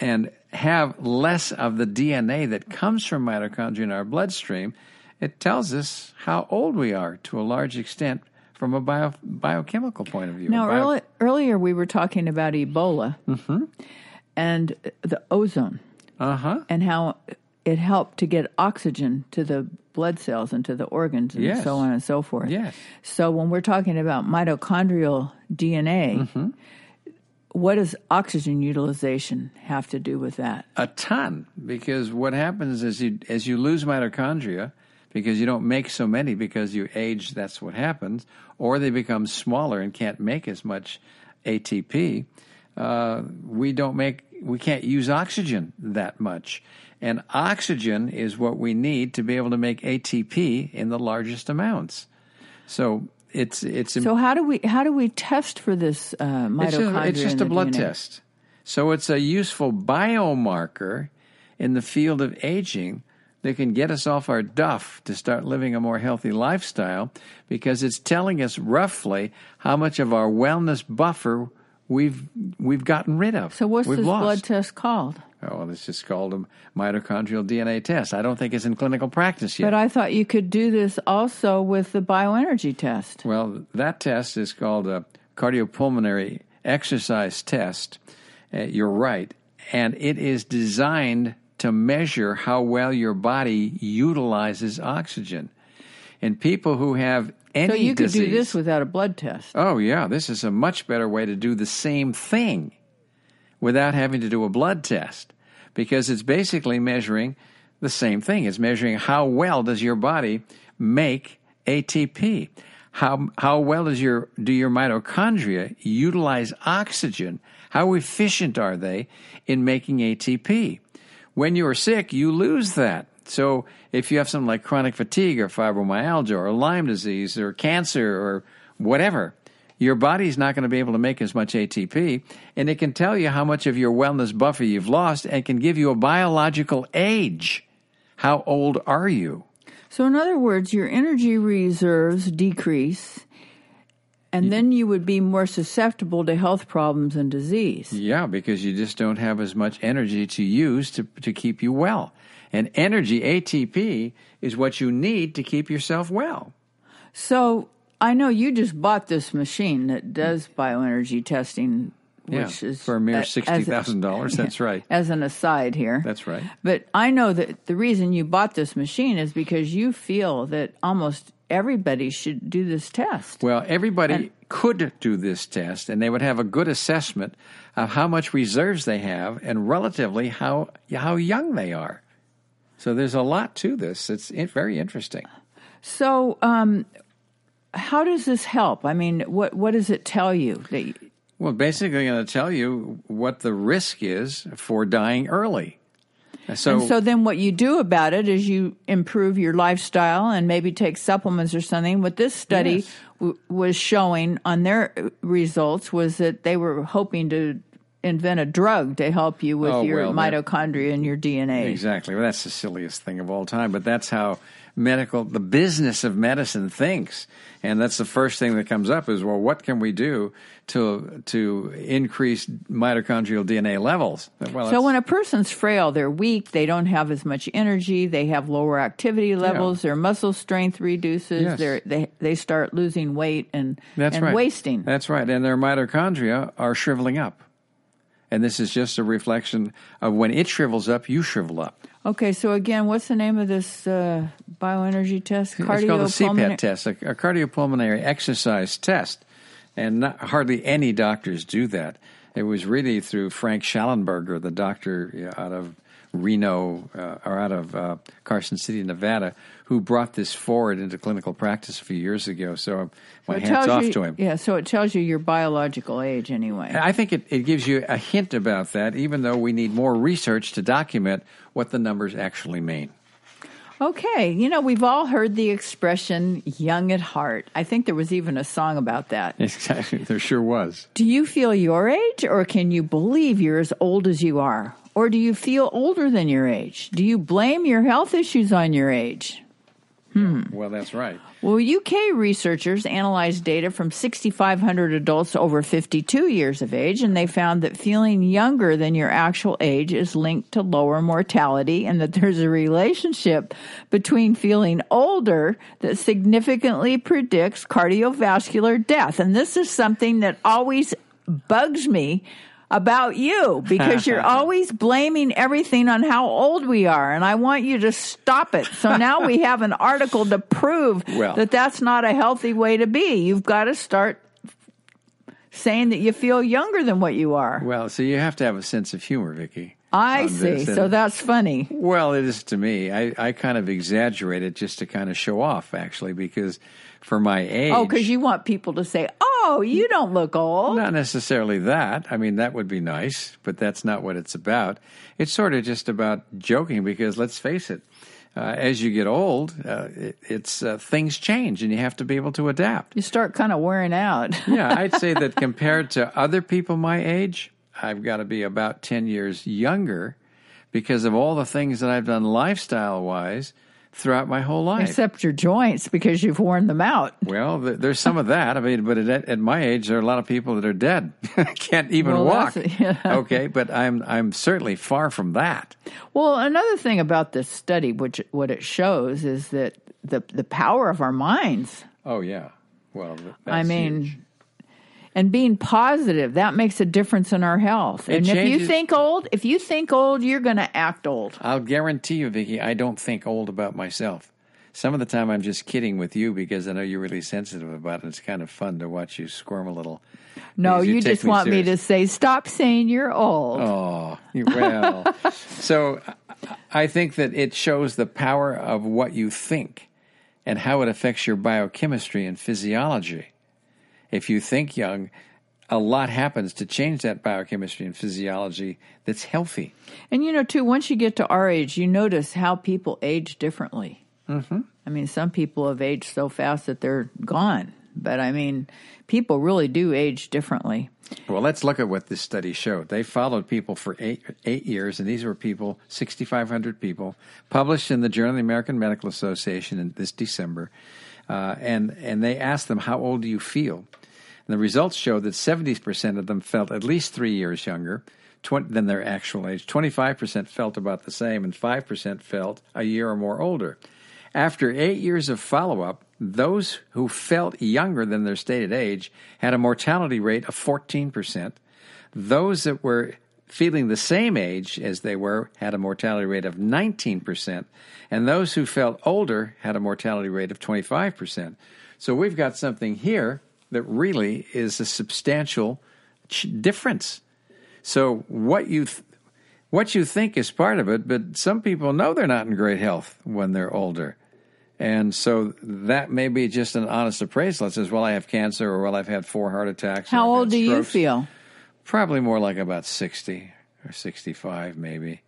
and have less of the DNA that comes from mitochondria in our bloodstream, it tells us how old we are to a large extent from a bio, biochemical point of view. Now, Bio- early, earlier we were talking about Ebola and the ozone uh-huh. and how it helped to get oxygen to the blood cells and to the organs and Yes. so on and so forth. Yes. So when we're talking about mitochondrial DNA, Mm-hmm. What does oxygen utilization have to do with that? A ton, because what happens is you as you lose mitochondria, because you don't make so many because you age, that's what happens, or they become smaller and can't make as much ATP. Uh, we don't make we can't use oxygen that much, and oxygen is what we need to be able to make ATP in the largest amounts. So it's it's So how do we how do we test for this uh, mitochondria? it's just, it's just a blood DNA? test. So it's a useful biomarker in the field of aging that can get us off our duff to start living a more healthy lifestyle because it's telling us roughly how much of our wellness buffer we've we've gotten rid of. So what's this lost. blood test called? Oh, well, it's just called a mitochondrial DNA test. I don't think it's in clinical practice yet. But I thought you could do this also with the bioenergy test. Well, that test is called a cardiopulmonary exercise test. Uh, you're right. And it is designed to measure how well your body utilizes oxygen. In people who have any So you could disease, do this without a blood test. Oh, yeah, this is a much better way to do the same thing without having to do a blood test because it's basically measuring the same thing. It's measuring how well does your body make ATP? How how well does your do your mitochondria utilize oxygen? How efficient are they in making ATP? When you're sick, you lose that. So if you have something like chronic fatigue or fibromyalgia or Lyme disease or cancer or whatever, your body's not going to be able to make as much ATP, and it can tell you how much of your wellness buffer you've lost and can give you a biological age. How old are you? So, in other words, your energy reserves decrease, and then you would be more susceptible to health problems and disease. Yeah, because you just don't have as much energy to use to, to keep you well. And energy, ATP, is what you need to keep yourself well. So, I know you just bought this machine that does bioenergy testing, Yeah, which is for a mere $60,000. That's right. As an aside here. That's right. But I know that the reason you bought this machine is because you feel that almost everybody should do this test. Well, everybody could do this test, and they would have a good assessment of how much reserves they have and relatively how how young they are. So there's a lot to this. It's very interesting. So, um, how does this help? I mean, what what does it tell you? That you- Well, basically, going to tell you what the risk is for dying early. So, and so then what you do about it is you improve your lifestyle and maybe take supplements or something. What this study Yes. w- was showing on their results was that they were hoping to invent a drug to help you with Oh, your well, mitochondria and your DNA. Exactly. Well, that's the silliest thing of all time, but that's how medical, the business of medicine thinks. And that's the first thing that comes up is, well, what can we do to to increase mitochondrial DNA levels? Well, So when a person's frail, they're weak, they don't have as much energy, they have lower activity levels, their muscle strength reduces, Yes. they they start losing weight and that's and right. wasting. That's right. And their mitochondria are shriveling up. And this is just a reflection of when it shrivels up, you shrivel up. Okay, so again, what's the name of this uh, bioenergy test? It's called a CPAT test, a, a cardiopulmonary exercise test, and not, hardly any doctors do that. It was really through Frank Shallenberger, the doctor out of Reno uh, or out of uh, Carson City, Nevada, who brought this forward into clinical practice a few years ago. So my It hats tells off you- to him. Yeah, so it tells you your biological age anyway. I think it, it gives you a hint about that, even though we need more research to document what the numbers actually mean. Okay, you know, we've all heard the expression young at heart. I think there was even a song about that. Exactly, there sure was. Do you feel your age, or can you believe you're as old as you are? Or do you feel older than your age? Do you blame your health issues on your age? Hmm. Well, that's right. Well, UK researchers analyzed data from 6,500 adults over 52 years of age, and they found that feeling younger than your actual age is linked to lower mortality, and that there's a relationship between feeling older that significantly predicts cardiovascular death. And this is something that always bugs me about you because you're always blaming everything on how old we are and I want you to stop it. So now we have an article to prove Well- that that's not a healthy way to be. You've got to start saying that you feel younger than what you are. Well, so you have to have a sense of humor, Vicky. I see. So that's funny. Well, it is to me. I, I kind of exaggerate it just to kind of show off, actually, because for my oh, age. Oh, because you want people to say, "Oh, you don't look old." Not necessarily that. I mean, that would be nice, but that's not what it's about. It's sort of just about joking because let's face it, uh, as you get old, uh, it, it's uh, things change and you have to be able to adapt. You start kind of wearing out. yeah, I'd say that compared to other people my age, I've got to be about 10 years younger because of all the things that I've done lifestyle wise throughout my whole life. Except your joints because you've worn them out. well, there's some of that. I mean, but at, at my age, there are a lot of people that are dead, can't even Well, walk. yeah. Okay, but I'm I'm certainly far from that. Well, another thing about this study, which what it shows, is that the the power of our minds. Oh yeah. Well, I mean, huge. And being positive that makes a difference in our health. It and if you think old, if you think old, you're going to act old. I'll guarantee you, Vicky, I don't think old about myself. Some of the time, I'm just kidding with you because I know you're really sensitive about it. It's kind of fun to watch you squirm a little. No, you take just want me to say, stop saying you're old. Oh, you- well. so I think that it shows the power of what you think and how it affects your biochemistry and physiology. If you think young, a lot happens to change that biochemistry and physiology that's healthy. And you know, too, once you get to our age, you notice how people age differently. Mm-hmm. I mean, some people have aged so fast that they're gone. But I mean, people really do age differently. Well, let's look at what this study showed. They followed people for eight, eight years, and these were people, 6,500 people, published in the Journal of the American Medical Association in this December. Uh, and, and they asked them, How old do you feel? And the results showed that 70% of them felt at least three years younger 20, than their actual age. 25% felt about the same, and 5% felt a year or more older. After eight years of follow up, those who felt younger than their stated age had a mortality rate of 14%. Those that were feeling the same age as they were had a mortality rate of 19%. And those who felt older had a mortality rate of 25%. So we've got something here that really is a substantial ch- difference. So what you th- what you think is part of it, but some people know they're not in great health when they're older. And so that may be just an honest appraisal. It says, well, I have cancer or well, I've had four heart attacks. How old do you feel? Probably more like about 60 or 65, maybe.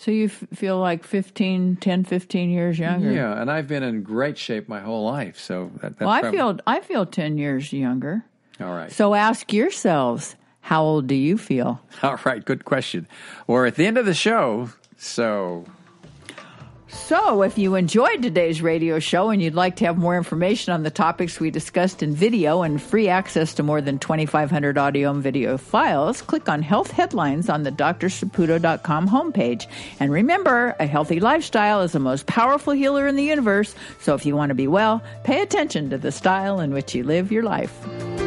So you f- feel like 15, 10, 15 years younger. Yeah, and I've been in great shape my whole life. So that, that's Well, I probably- feel I feel 10 years younger. all right. So ask yourselves, how old do you feel? All right, good question. We're at the end of the show, so So, if you enjoyed today's radio show and you'd like to have more information on the topics we discussed in video and free access to more than 2,500 audio and video files, click on Health Headlines on the drsaputo.com homepage. And remember, a healthy lifestyle is the most powerful healer in the universe. So, if you want to be well, pay attention to the style in which you live your life.